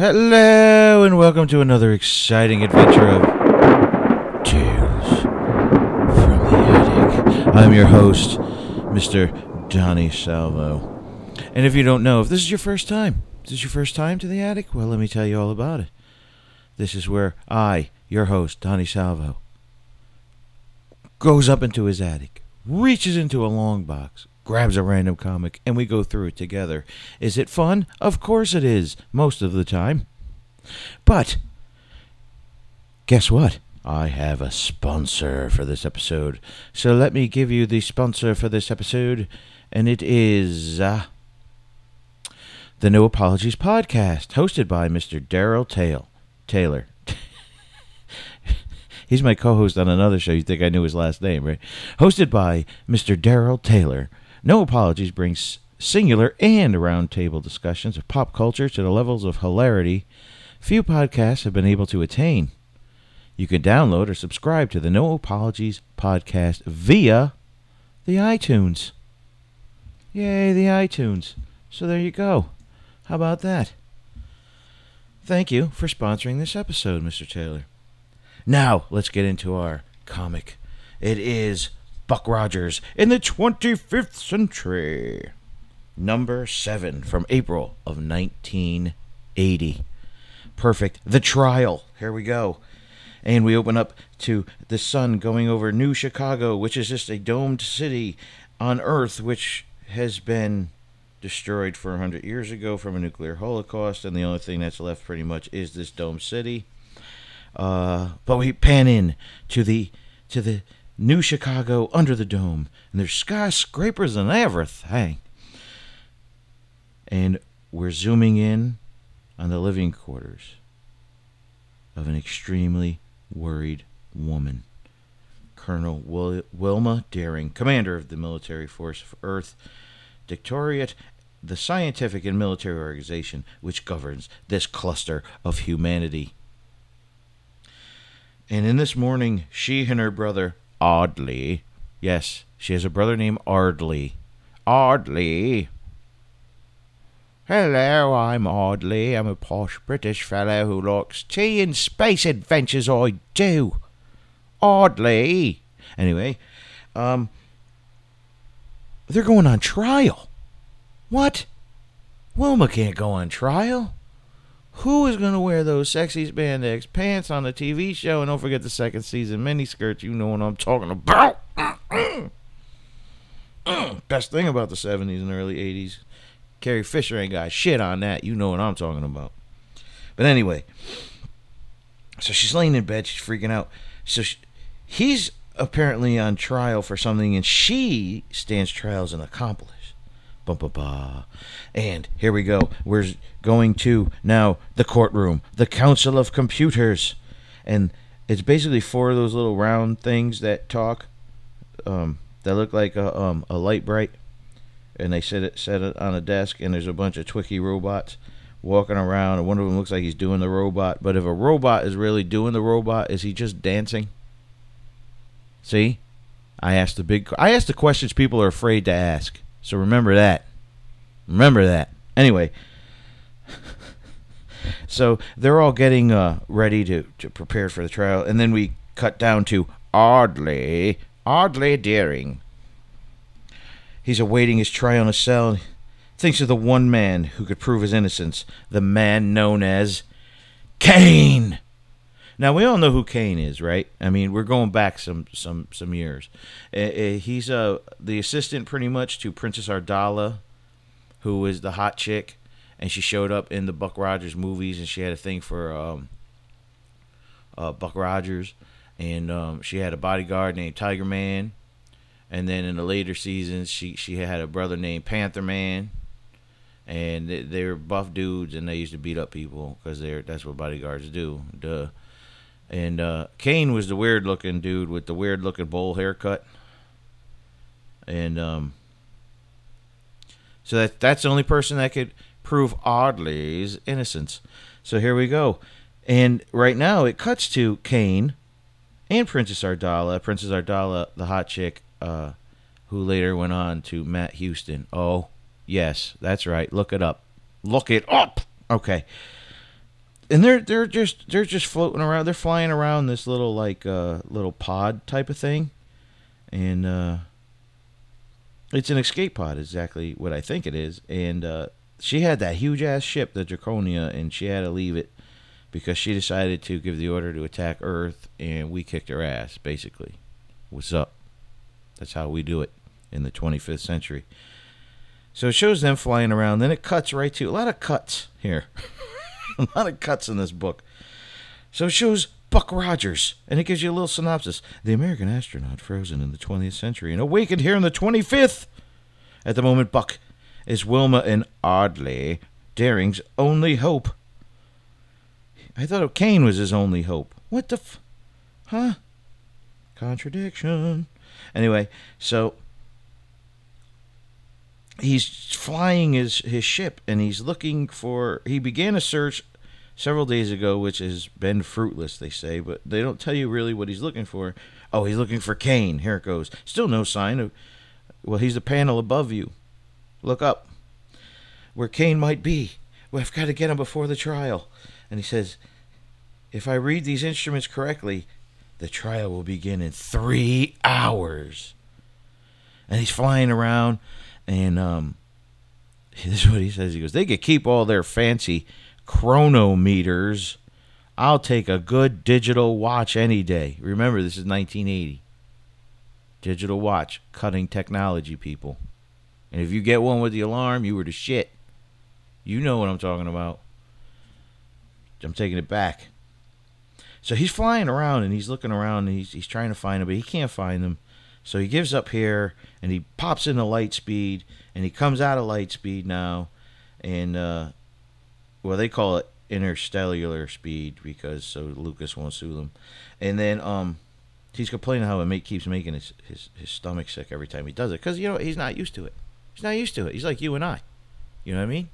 Hello, and welcome to another exciting adventure of Tales from the Attic. I'm your host, Mr. Donny Salvo. And if you don't know, if this is your first time, this is your first time to the attic, well, let me tell you all about it. This is where I, your host, Donny Salvo, goes up into his attic, reaches into a long box, grabs a random comic, and we go through it together. Is it fun? Of course it is, most of the time. But, guess what? I have a sponsor for this episode. So let me give you the sponsor for this episode, and it is. Uh, the No Apologies podcast, hosted by Mr. Daryl Taylor. Taylor. He's my co-host on another show. You think I knew his last name, right? Hosted by Mr. Daryl Taylor. No Apologies brings singular and roundtable discussions of pop culture to the levels of hilarity few podcasts have been able to attain. You can download or subscribe to the No Apologies podcast via the iTunes. Yay, the iTunes. So there you go. How about that? Thank you for sponsoring this episode, Mr. Taylor. Now, let's get into our comic. It is Buck Rogers in the 25th century. Number 7 from April of 1980. Perfect. The Trial. Here we go. And we open up to the sun going over New Chicago, which is just a domed city on Earth, which has been destroyed 400 years ago from a nuclear holocaust, and the only thing that's left pretty much is this dome city. Uh, but we pan in to the to the new Chicago under the dome, and there's skyscrapers and everything. And we're zooming in on the living quarters of an extremely worried woman. Colonel Wil- Wilma Deering, commander of the military force of Earth, Directorate, the scientific and military organization which governs this cluster of humanity. And in this morning, she and her brother, Audley, yes, she has a brother named Ardley. Audley. Hello, I'm Audley. I'm a posh British fellow who likes tea and space adventures, I do. Audley. Anyway, um, they're going on trial. What? Wilma can't go on trial. Who is going to wear those sexy spandex pants on the TV show? And don't forget the second season miniskirts. You know what I'm talking about. Best thing about the 70s and early 80s. Carrie Fisher ain't got shit on that. You know what I'm talking about. But anyway, so she's laying in bed. She's freaking out. So she, he's apparently on trial for something, and she stands trial as an accomplice. And here we go. We're going to now the courtroom, the Council of Computers, and it's basically four of those little round things that talk, um, that look like a um a light bright, and they set it set it on a desk, and there's a bunch of Twiki robots walking around, and one of them looks like he's doing the robot. But if a robot is really doing the robot, is he just dancing? See, I asked the big. I asked the questions people are afraid to ask. So remember that. Remember that. Anyway, so they're all getting uh, ready to, to prepare for the trial, and then we cut down to Audley, Audley Deering. He's awaiting his trial in a cell. Thinks of the one man who could prove his innocence, the man known as Kane. Now we all know who Kane is, right? I mean, we're going back some some some years. Uh, he's uh, the assistant, pretty much, to Princess Ardala, who is the hot chick, and she showed up in the Buck Rogers movies, and she had a thing for um, uh, Buck Rogers, and um, she had a bodyguard named Tiger Man, and then in the later seasons, she she had a brother named Panther Man, and they were buff dudes, and they used to beat up people because they're that's what bodyguards do. Duh. And uh, Kane was the weird looking dude with the weird looking bowl haircut. And um, so that that's the only person that could prove Audley's innocence. So here we go. And right now it cuts to Kane and Princess Ardala. Princess Ardala, the hot chick, uh, who later went on to Matt Houston. Oh, yes, that's right. Look it up. Look it up. Okay. And they're they're just they're just floating around. They're flying around this little like uh, little pod type of thing, and uh, it's an escape pod, exactly what I think it is. And uh, she had that huge ass ship, the Draconia, and she had to leave it because she decided to give the order to attack Earth, and we kicked her ass. Basically, what's up? That's how we do it in the 25th century. So it shows them flying around. Then it cuts right to a lot of cuts here. a lot of cuts in this book. So it shows Buck Rogers, and it gives you a little synopsis. The American astronaut frozen in the 20th century and awakened here in the 25th. At the moment, Buck is Wilma and Audley Deering's only hope. I thought Kane was his only hope. What the f. Huh? Contradiction. Anyway, so he's flying his, his ship and he's looking for. He began a search several days ago, which has been fruitless, they say, but they don't tell you really what he's looking for. Oh, he's looking for Kane. Here it goes. Still no sign of. Well, he's the panel above you. Look up. Where Kane might be. We've got to get him before the trial. And he says, If I read these instruments correctly, the trial will begin in three hours. And he's flying around, and um, this is what he says. He goes, They could keep all their fancy chronometers. I'll take a good digital watch any day. Remember, this is 1980. Digital watch, cutting technology, people. And if you get one with the alarm, you were the shit. You know what I'm talking about. I'm taking it back. So he's flying around and he's looking around and he's, he's trying to find them, but he can't find them. So he gives up here and he pops into light speed and he comes out of light speed now. And, uh, well, they call it interstellar speed because so Lucas won't sue them. And then um, he's complaining how it make, keeps making his, his, his stomach sick every time he does it because, you know, he's not used to it. He's not used to it. He's like you and I. You know what I mean?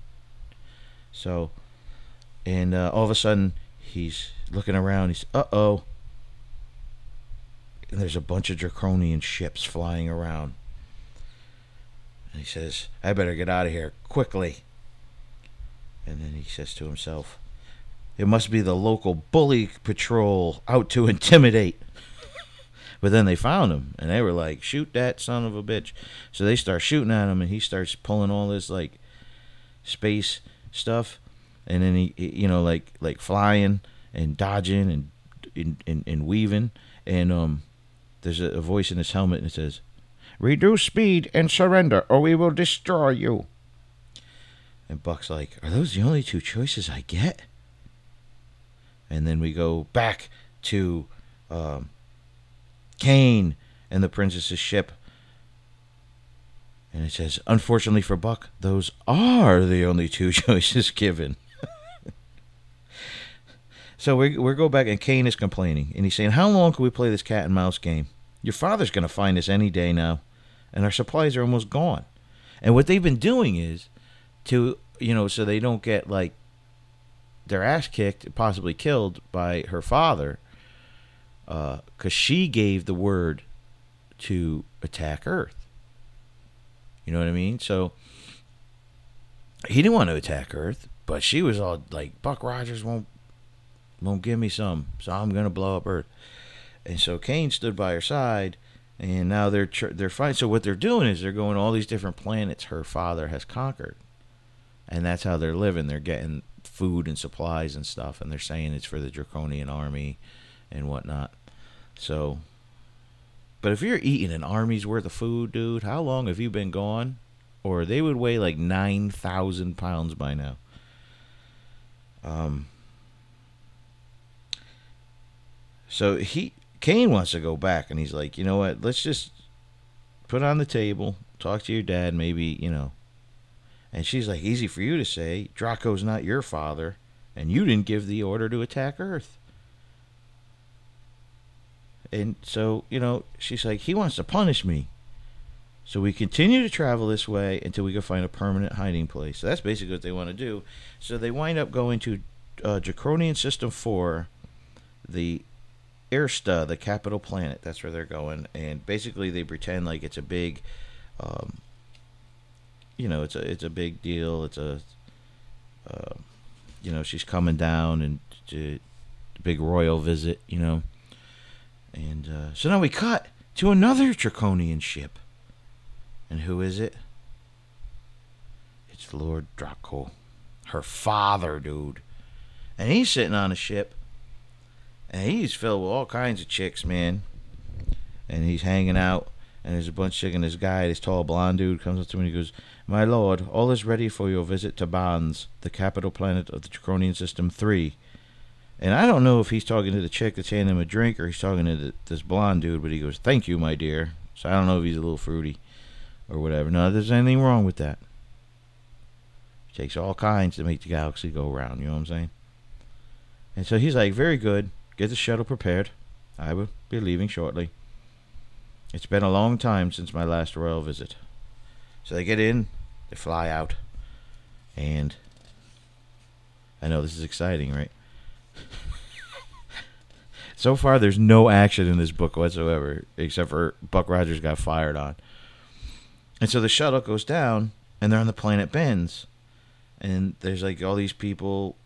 So, and uh, all of a sudden, he's looking around. He's, uh oh. And there's a bunch of draconian ships flying around. And he says, I better get out of here quickly. And then he says to himself, It must be the local bully patrol out to intimidate. but then they found him and they were like, Shoot that son of a bitch. So they start shooting at him and he starts pulling all this like space stuff. And then he, you know, like like flying and dodging and and, and, and weaving. And um, there's a, a voice in his helmet and it says, Reduce speed and surrender, or we will destroy you. And Buck's like, Are those the only two choices I get? And then we go back to um, Kane and the princess's ship. And it says, Unfortunately for Buck, those are the only two choices given. so we, we go back, and Kane is complaining. And he's saying, How long can we play this cat and mouse game? Your father's going to find us any day now. And our supplies are almost gone. And what they've been doing is to you know so they don't get like their ass kicked possibly killed by her father because uh, she gave the word to attack earth. You know what i mean? So he didn't want to attack earth but she was all like buck rogers won't won't give me some so i'm gonna blow up earth. And so kane stood by her side and now they're they're fighting so what they're doing is they're going all these different planets her father has conquered and that's how they're living. They're getting food and supplies and stuff, and they're saying it's for the draconian army and whatnot. So, but if you're eating an army's worth of food, dude, how long have you been gone? Or they would weigh like nine thousand pounds by now. Um. So he Kane wants to go back, and he's like, you know what? Let's just put on the table, talk to your dad, maybe you know and she's like, Easy for you to say. Draco's not your father, and you didn't give the order to attack Earth. And so, you know, she's like, He wants to punish me. So we continue to travel this way until we can find a permanent hiding place. So that's basically what they want to do. So they wind up going to uh, Draconian System 4, the Ersta, the capital planet. That's where they're going. And basically, they pretend like it's a big um, you know, it's a it's a big deal. It's a uh, you know she's coming down and to big royal visit, you know. And uh, so now we cut to another draconian ship. And who is it? It's Lord Draco, her father, dude. And he's sitting on a ship, and he's filled with all kinds of chicks, man. And he's hanging out, and there's a bunch of chicks, and this guy, this tall blonde dude, comes up to him and he goes, My lord, all is ready for your visit to Bonds, the capital planet of the Draconian System 3. And I don't know if he's talking to the chick that's handing him a drink or he's talking to the, this blonde dude, but he goes, Thank you, my dear. So I don't know if he's a little fruity or whatever. No, there's anything wrong with that. It takes all kinds to make the galaxy go around, you know what I'm saying? And so he's like, Very good. Get the shuttle prepared. I will be leaving shortly. It's been a long time since my last royal visit. So they get in, they fly out, and I know this is exciting, right? so far, there's no action in this book whatsoever, except for Buck Rogers got fired on. And so the shuttle goes down, and they're on the planet Benz, and there's like all these people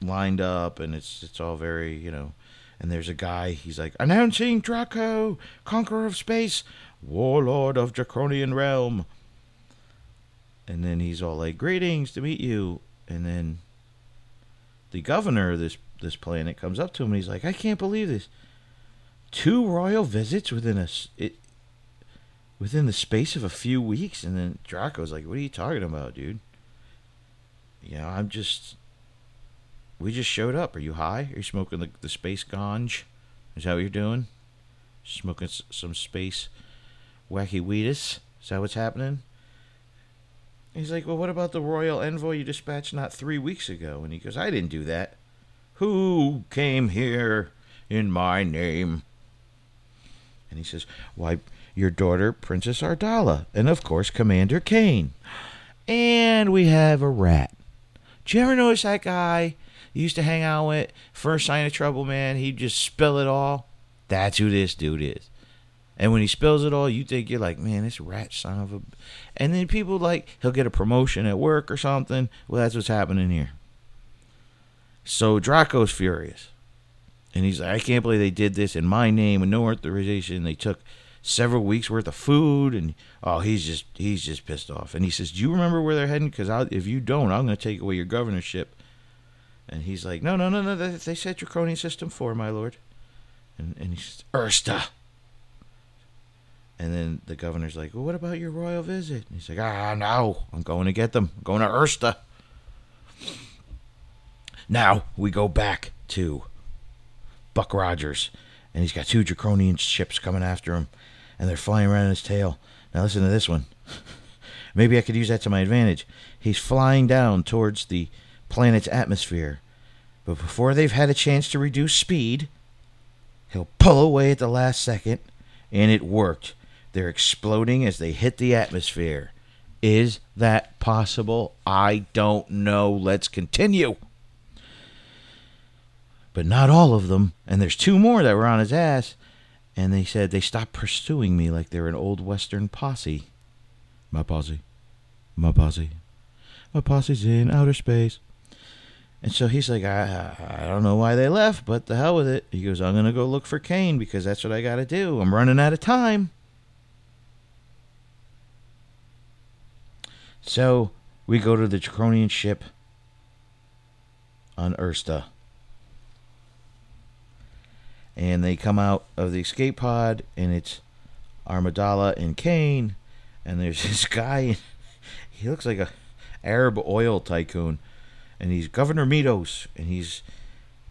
lined up, and it's it's all very you know. And there's a guy. He's like announcing Draco, conqueror of space, warlord of Draconian realm. And then he's all like, "Greetings to meet you." And then the governor of this this planet comes up to him and he's like, "I can't believe this. Two royal visits within a it, within the space of a few weeks." And then Draco's like, "What are you talking about, dude? You know, I'm just we just showed up. Are you high? Are you smoking the, the space ganj? Is that what you're doing? Smoking s- some space wacky weedus? Is that what's happening? He's like, well, what about the royal envoy you dispatched not three weeks ago? And he goes, I didn't do that. Who came here in my name? And he says, why, your daughter, Princess Ardala, and of course, Commander Kane. And we have a rat. Did you ever notice that guy used to hang out with? First sign of trouble, man, he'd just spill it all. That's who this dude is. And when he spills it all, you think you're like, man, this rat son of a. And then people like, he'll get a promotion at work or something. Well, that's what's happening here. So Draco's furious. And he's like, I can't believe they did this in my name with no authorization. They took several weeks worth of food. And, oh, he's just, he's just pissed off. And he says, Do you remember where they're heading? Because if you don't, I'm going to take away your governorship. And he's like, No, no, no, no. They, they said Draconian System 4, my lord. And, and he says, Ursta. And then the governor's like, Well, what about your royal visit? And he's like, Ah, no, I'm going to get them. I'm going to Ursta. Now we go back to Buck Rogers, and he's got two Draconian ships coming after him, and they're flying around his tail. Now listen to this one. Maybe I could use that to my advantage. He's flying down towards the planet's atmosphere, but before they've had a chance to reduce speed, he'll pull away at the last second, and it worked. They're exploding as they hit the atmosphere. Is that possible? I don't know. Let's continue. But not all of them. And there's two more that were on his ass. And they said they stopped pursuing me like they're an old Western posse. My posse. My posse. My posse's in outer space. And so he's like, I, I don't know why they left, but the hell with it. He goes, I'm going to go look for Kane because that's what I got to do. I'm running out of time. So we go to the Draconian ship on Ursta. And they come out of the escape pod, and it's Armadala and Kane. And there's this guy, he looks like a Arab oil tycoon. And he's Governor Mitos, and he's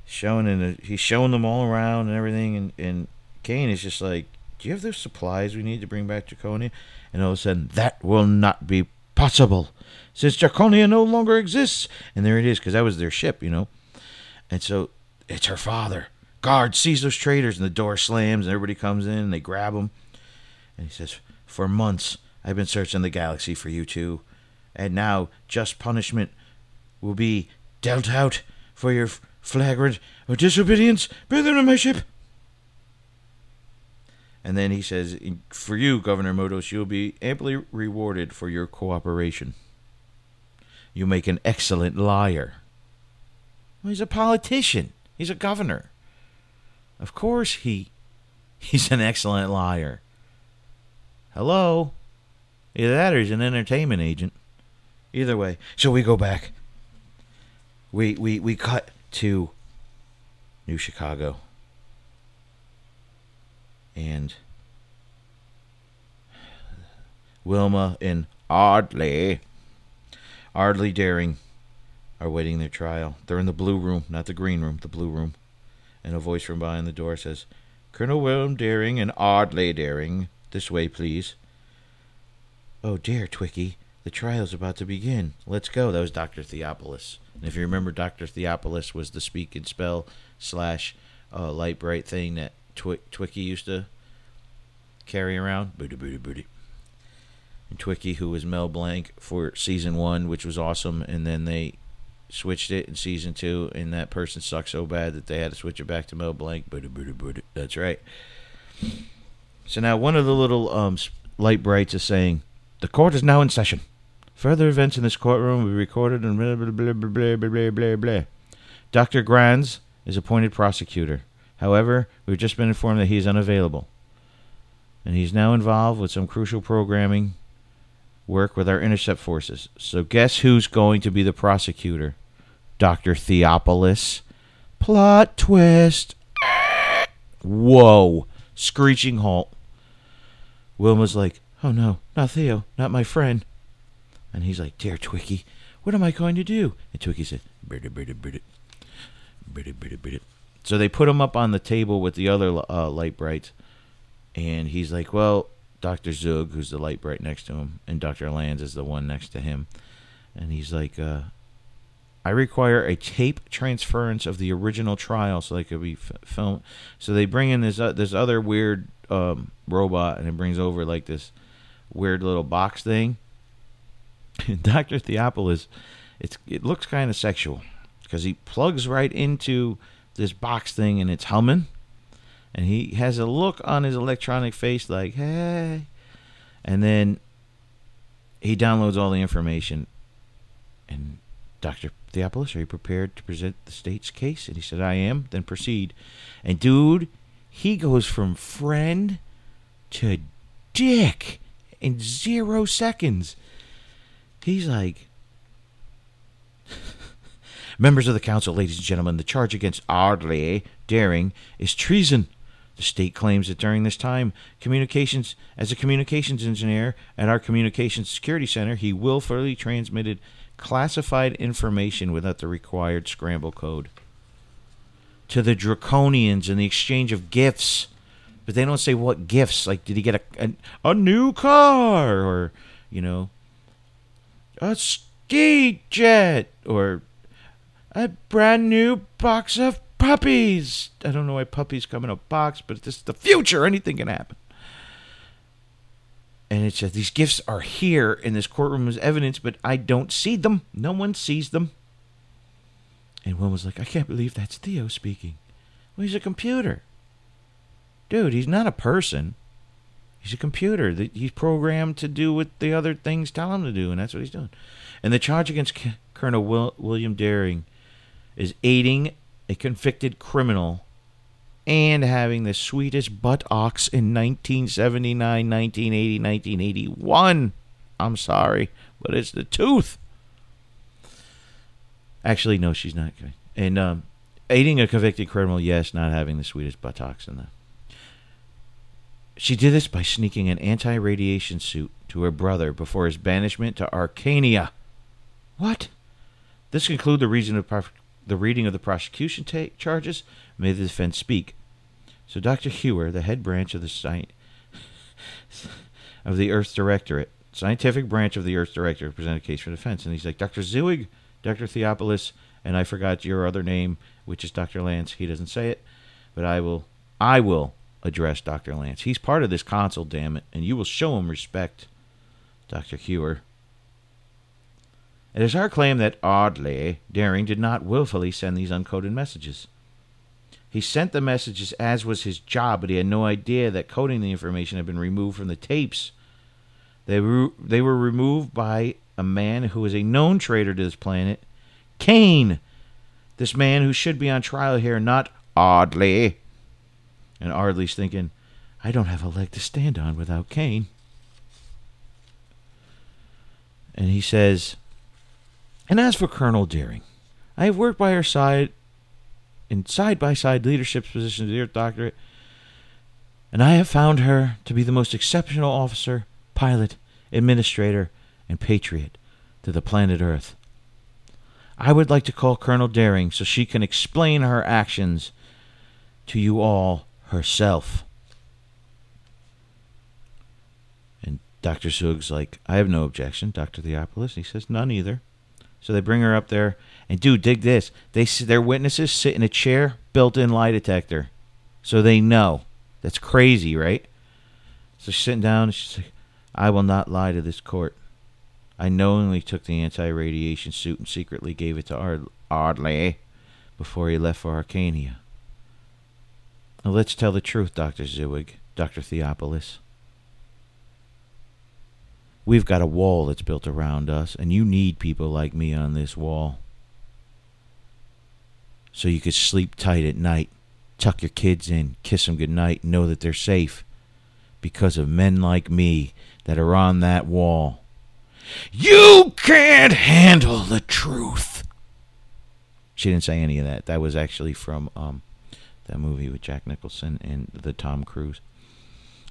showing in he's showing them all around and everything. And, and Kane is just like, Do you have the supplies we need to bring back Draconia? And all of a sudden, that will not be possible since Draconia no longer exists. And there it is, because that was their ship, you know. And so it's her father. Guard, seize those traitors. And the door slams, and everybody comes in, and they grab him. And he says, For months, I've been searching the galaxy for you two. And now, just punishment will be dealt out for your flagrant disobedience. Bring them to my ship. And then he says, For you, Governor Motos, you'll be amply rewarded for your cooperation. You make an excellent liar. Well, he's a politician. He's a governor. Of course he he's an excellent liar. Hello? Either that or he's an entertainment agent. Either way. So we go back. We we, we cut to New Chicago. And Wilma and Audley Ardley Deering are waiting their trial. They're in the blue room, not the green room, the blue room. And a voice from behind the door says, Colonel William Deering and Audley Deering, this way, please. Oh dear, Twiki, the trial's about to begin. Let's go. That was Dr. Theopolis. And if you remember, Dr. Theopolis was the speak and spell slash uh, light bright thing that Twi- Twiki used to carry around. Booty, booty, booty and Twiki, who was Mel Blanc for season one, which was awesome, and then they switched it in season two, and that person sucked so bad that they had to switch it back to Mel Blanc. That's right. So now one of the little um, light brights is saying, "The court is now in session. Further events in this courtroom will be recorded and blah, blah, blah, blah, blah, blah, blah, blah. Dr. Granz is appointed prosecutor. However, we've just been informed that he is unavailable. And he's now involved with some crucial programming work with our intercept forces. So guess who's going to be the prosecutor? Dr. Theopolis. Plot twist. Whoa. Screeching halt. Wilma's like, oh no, not Theo, not my friend. And he's like, dear Twiki, what am I going to do? And Twiki said, birdie, birdie, birdie. Birdie, birdie, birdie. So they put him up on the table with the other uh, light brights. And he's like, well, Dr. Zug, who's the light bright next to him, and Dr. Lanz is the one next to him. And he's like, uh, I require a tape transference of the original trial so they could be f- filmed. So they bring in this uh, this other weird um, robot, and it brings over like this weird little box thing. Dr. Theopolis, it's it looks kind of sexual because he plugs right into this box thing and it's humming and he has a look on his electronic face like, hey. And then he downloads all the information. And Dr. Theopolis, are you prepared to present the state's case? And he said, I am. Then proceed. And dude, he goes from friend to dick in zero seconds. He's like, Members of the council, ladies and gentlemen, the charge against Ardley Deering is treason. The state claims that during this time, communications as a communications engineer at our communications security center, he willfully transmitted classified information without the required scramble code to the draconians in the exchange of gifts. But they don't say what gifts. Like, did he get a a, a new car or you know a ski jet or a brand new box of puppies. I don't know why puppies come in a box, but this is the future. Anything can happen. And it says these gifts are here in this courtroom as evidence, but I don't see them. No one sees them. And one was like, I can't believe that's Theo speaking. Well, he's a computer. Dude, he's not a person. He's a computer. He's programmed to do what the other things tell him to do, and that's what he's doing. And the charge against Colonel Will- William Deering is aiding a convicted criminal and having the sweetest buttocks in 1979, 1980, 1981. I'm sorry, but it's the tooth. Actually, no, she's not. And um, aiding a convicted criminal, yes, not having the sweetest buttocks in the. She did this by sneaking an anti radiation suit to her brother before his banishment to Arcania. What? This conclude the reason of the reading of the prosecution ta- charges may the defense speak. So Dr. Huer, the head branch of the sci- of the Earth Directorate, scientific branch of the Earth Directorate, presented a case for defense, and he's like, Dr. Zewig, Dr. Theopolis, and I forgot your other name, which is Dr. Lance. He doesn't say it, but I will, I will address Dr. Lance. He's part of this council, damn it, and you will show him respect, Dr. Huer. It is our claim that Audley Deering did not willfully send these uncoded messages. He sent the messages as was his job, but he had no idea that coding the information had been removed from the tapes. They were, they were removed by a man who is a known traitor to this planet, Kane. This man who should be on trial here, not Audley. And Ardley's thinking, I don't have a leg to stand on without Kane. And he says, And as for Colonel Deering, I have worked by her side in side by side leadership positions at the Doctorate, and I have found her to be the most exceptional officer, pilot, administrator, and patriot to the planet Earth. I would like to call Colonel Deering so she can explain her actions to you all herself. And Dr. Zoog's like, I have no objection, Dr. Theopolis. He says, none either. So they bring her up there, and dude, dig this. They their witnesses sit in a chair, built-in lie detector, so they know. That's crazy, right? So she's sitting down, and she's like, I will not lie to this court. I knowingly took the anti radiation suit and secretly gave it to Ard- Ardley before he left for Arcania. Now let's tell the truth, Dr. Zewig, Dr. Theopolis. We've got a wall that's built around us, and you need people like me on this wall. So you could sleep tight at night, tuck your kids in, kiss them goodnight, and know that they're safe because of men like me that are on that wall. You can't handle the truth. She didn't say any of that. That was actually from um, that movie with Jack Nicholson and the Tom Cruise.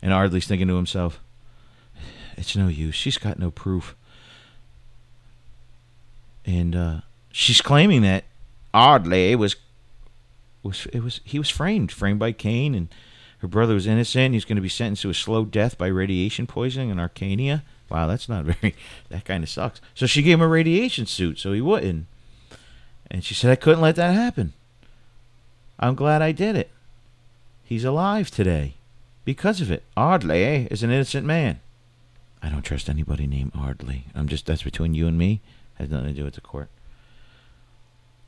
And Ardley's thinking to himself, it's no use. She's got no proof. And uh, she's claiming that Ardley was was it was he was framed, framed by Kane, and her brother was innocent. He's going to be sentenced to a slow death by radiation poisoning in Arcania. Wow, that's not very. That kind of sucks. So she gave him a radiation suit so he wouldn't. And she said, I couldn't let that happen. I'm glad I did it. He's alive today because of it. Ardley eh, is an innocent man. I don't trust anybody named Ardley. I'm just that's between you and me. Has nothing to do with the court.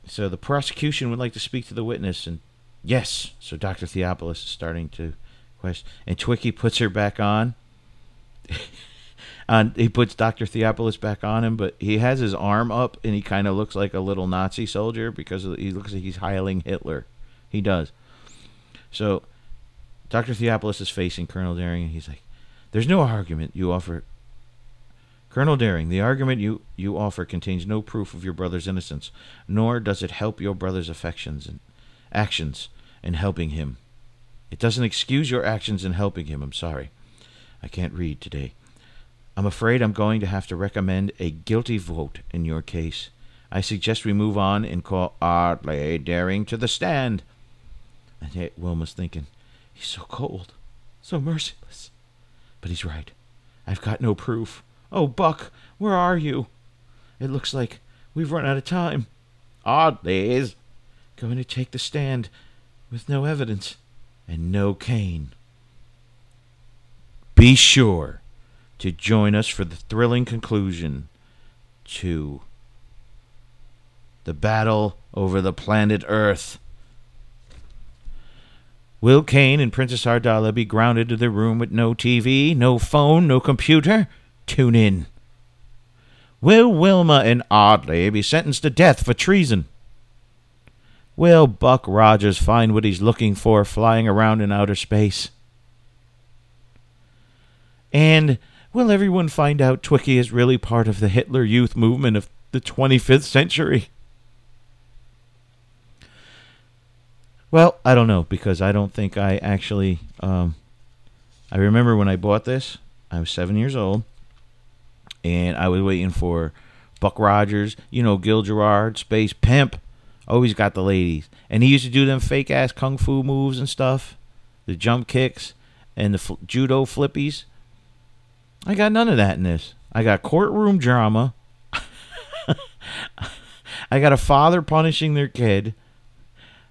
So the prosecution would like to speak to the witness, and yes. So Dr. Theopolis is starting to question, and Twiki puts her back on. and he puts Dr. Theopolis back on him, but he has his arm up, and he kind of looks like a little Nazi soldier because he looks like he's hiling Hitler. He does. So Dr. Theopolis is facing Colonel Deering, and he's like, There's no argument you offer. Colonel Deering, the argument you, you offer contains no proof of your brother's innocence, nor does it help your brother's affections and actions in helping him. It doesn't excuse your actions in helping him. I'm sorry. I can't read today. I'm afraid I'm going to have to recommend a guilty vote in your case. I suggest we move on and call Ardley Deering to the stand. And yet Wilma's thinking, he's so cold, so merciless. But he's right. I've got no proof. Oh, Buck, where are you? It looks like we've run out of time. Ardley's going to take the stand with no evidence and no Kane. Be sure to join us for the thrilling conclusion to the battle over the planet Earth. Will Kane and Princess Ardala be grounded to their room with no TV, no phone, no computer? Tune in. Will Wilma and Audley be sentenced to death for treason? Will Buck Rogers find what he's looking for flying around in outer space? And will everyone find out Twiki is really part of the Hitler Youth movement of the 25th century? Well, I don't know because I don't think I actually. Um, I remember when I bought this, I was seven years old, and I was waiting for Buck Rogers, you know, Gil Gerard, Space Pimp. Always got the ladies, and he used to do them fake ass kung fu moves and stuff, the jump kicks and the fl- judo flippies. I got none of that in this. I got courtroom drama. I got a father punishing their kid.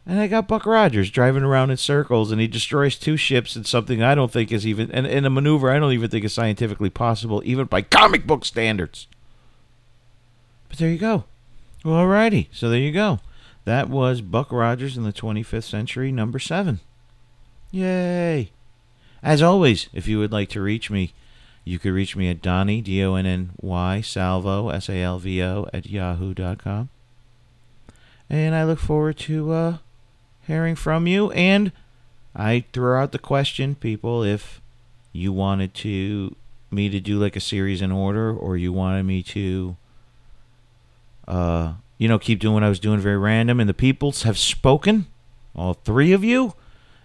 And I got Buck Rogers driving around in circles, and he destroys two ships in something I don't think is even, and in a maneuver I don't even think is scientifically possible, even by comic book standards. But there you go. Well, alrighty. So there you go. That was Buck Rogers in the 25th century, number seven. Yay. As always, if you would like to reach me, you could reach me at Donny, D O N N Y, Salvo, S A L V O, at yahoo.com. And I look forward to uh, hearing from you. And I throw out the question, people, if you wanted to me to do like a series in order, or you wanted me to, uh, you know, keep doing what I was doing very random. And the peoples have spoken, all three of you,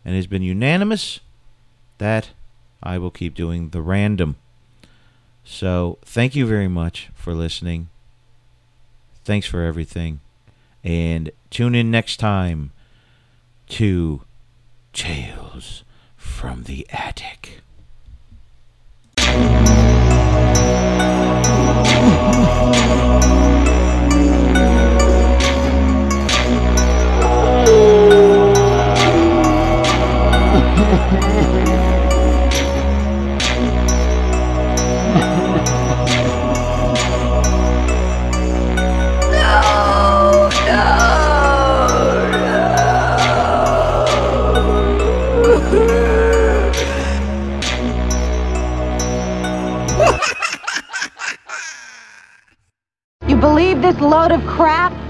and it has been unanimous that I will keep doing the random. So thank you very much for listening. Thanks for everything. And tune in next time to Tales from the Attic. this load of crap?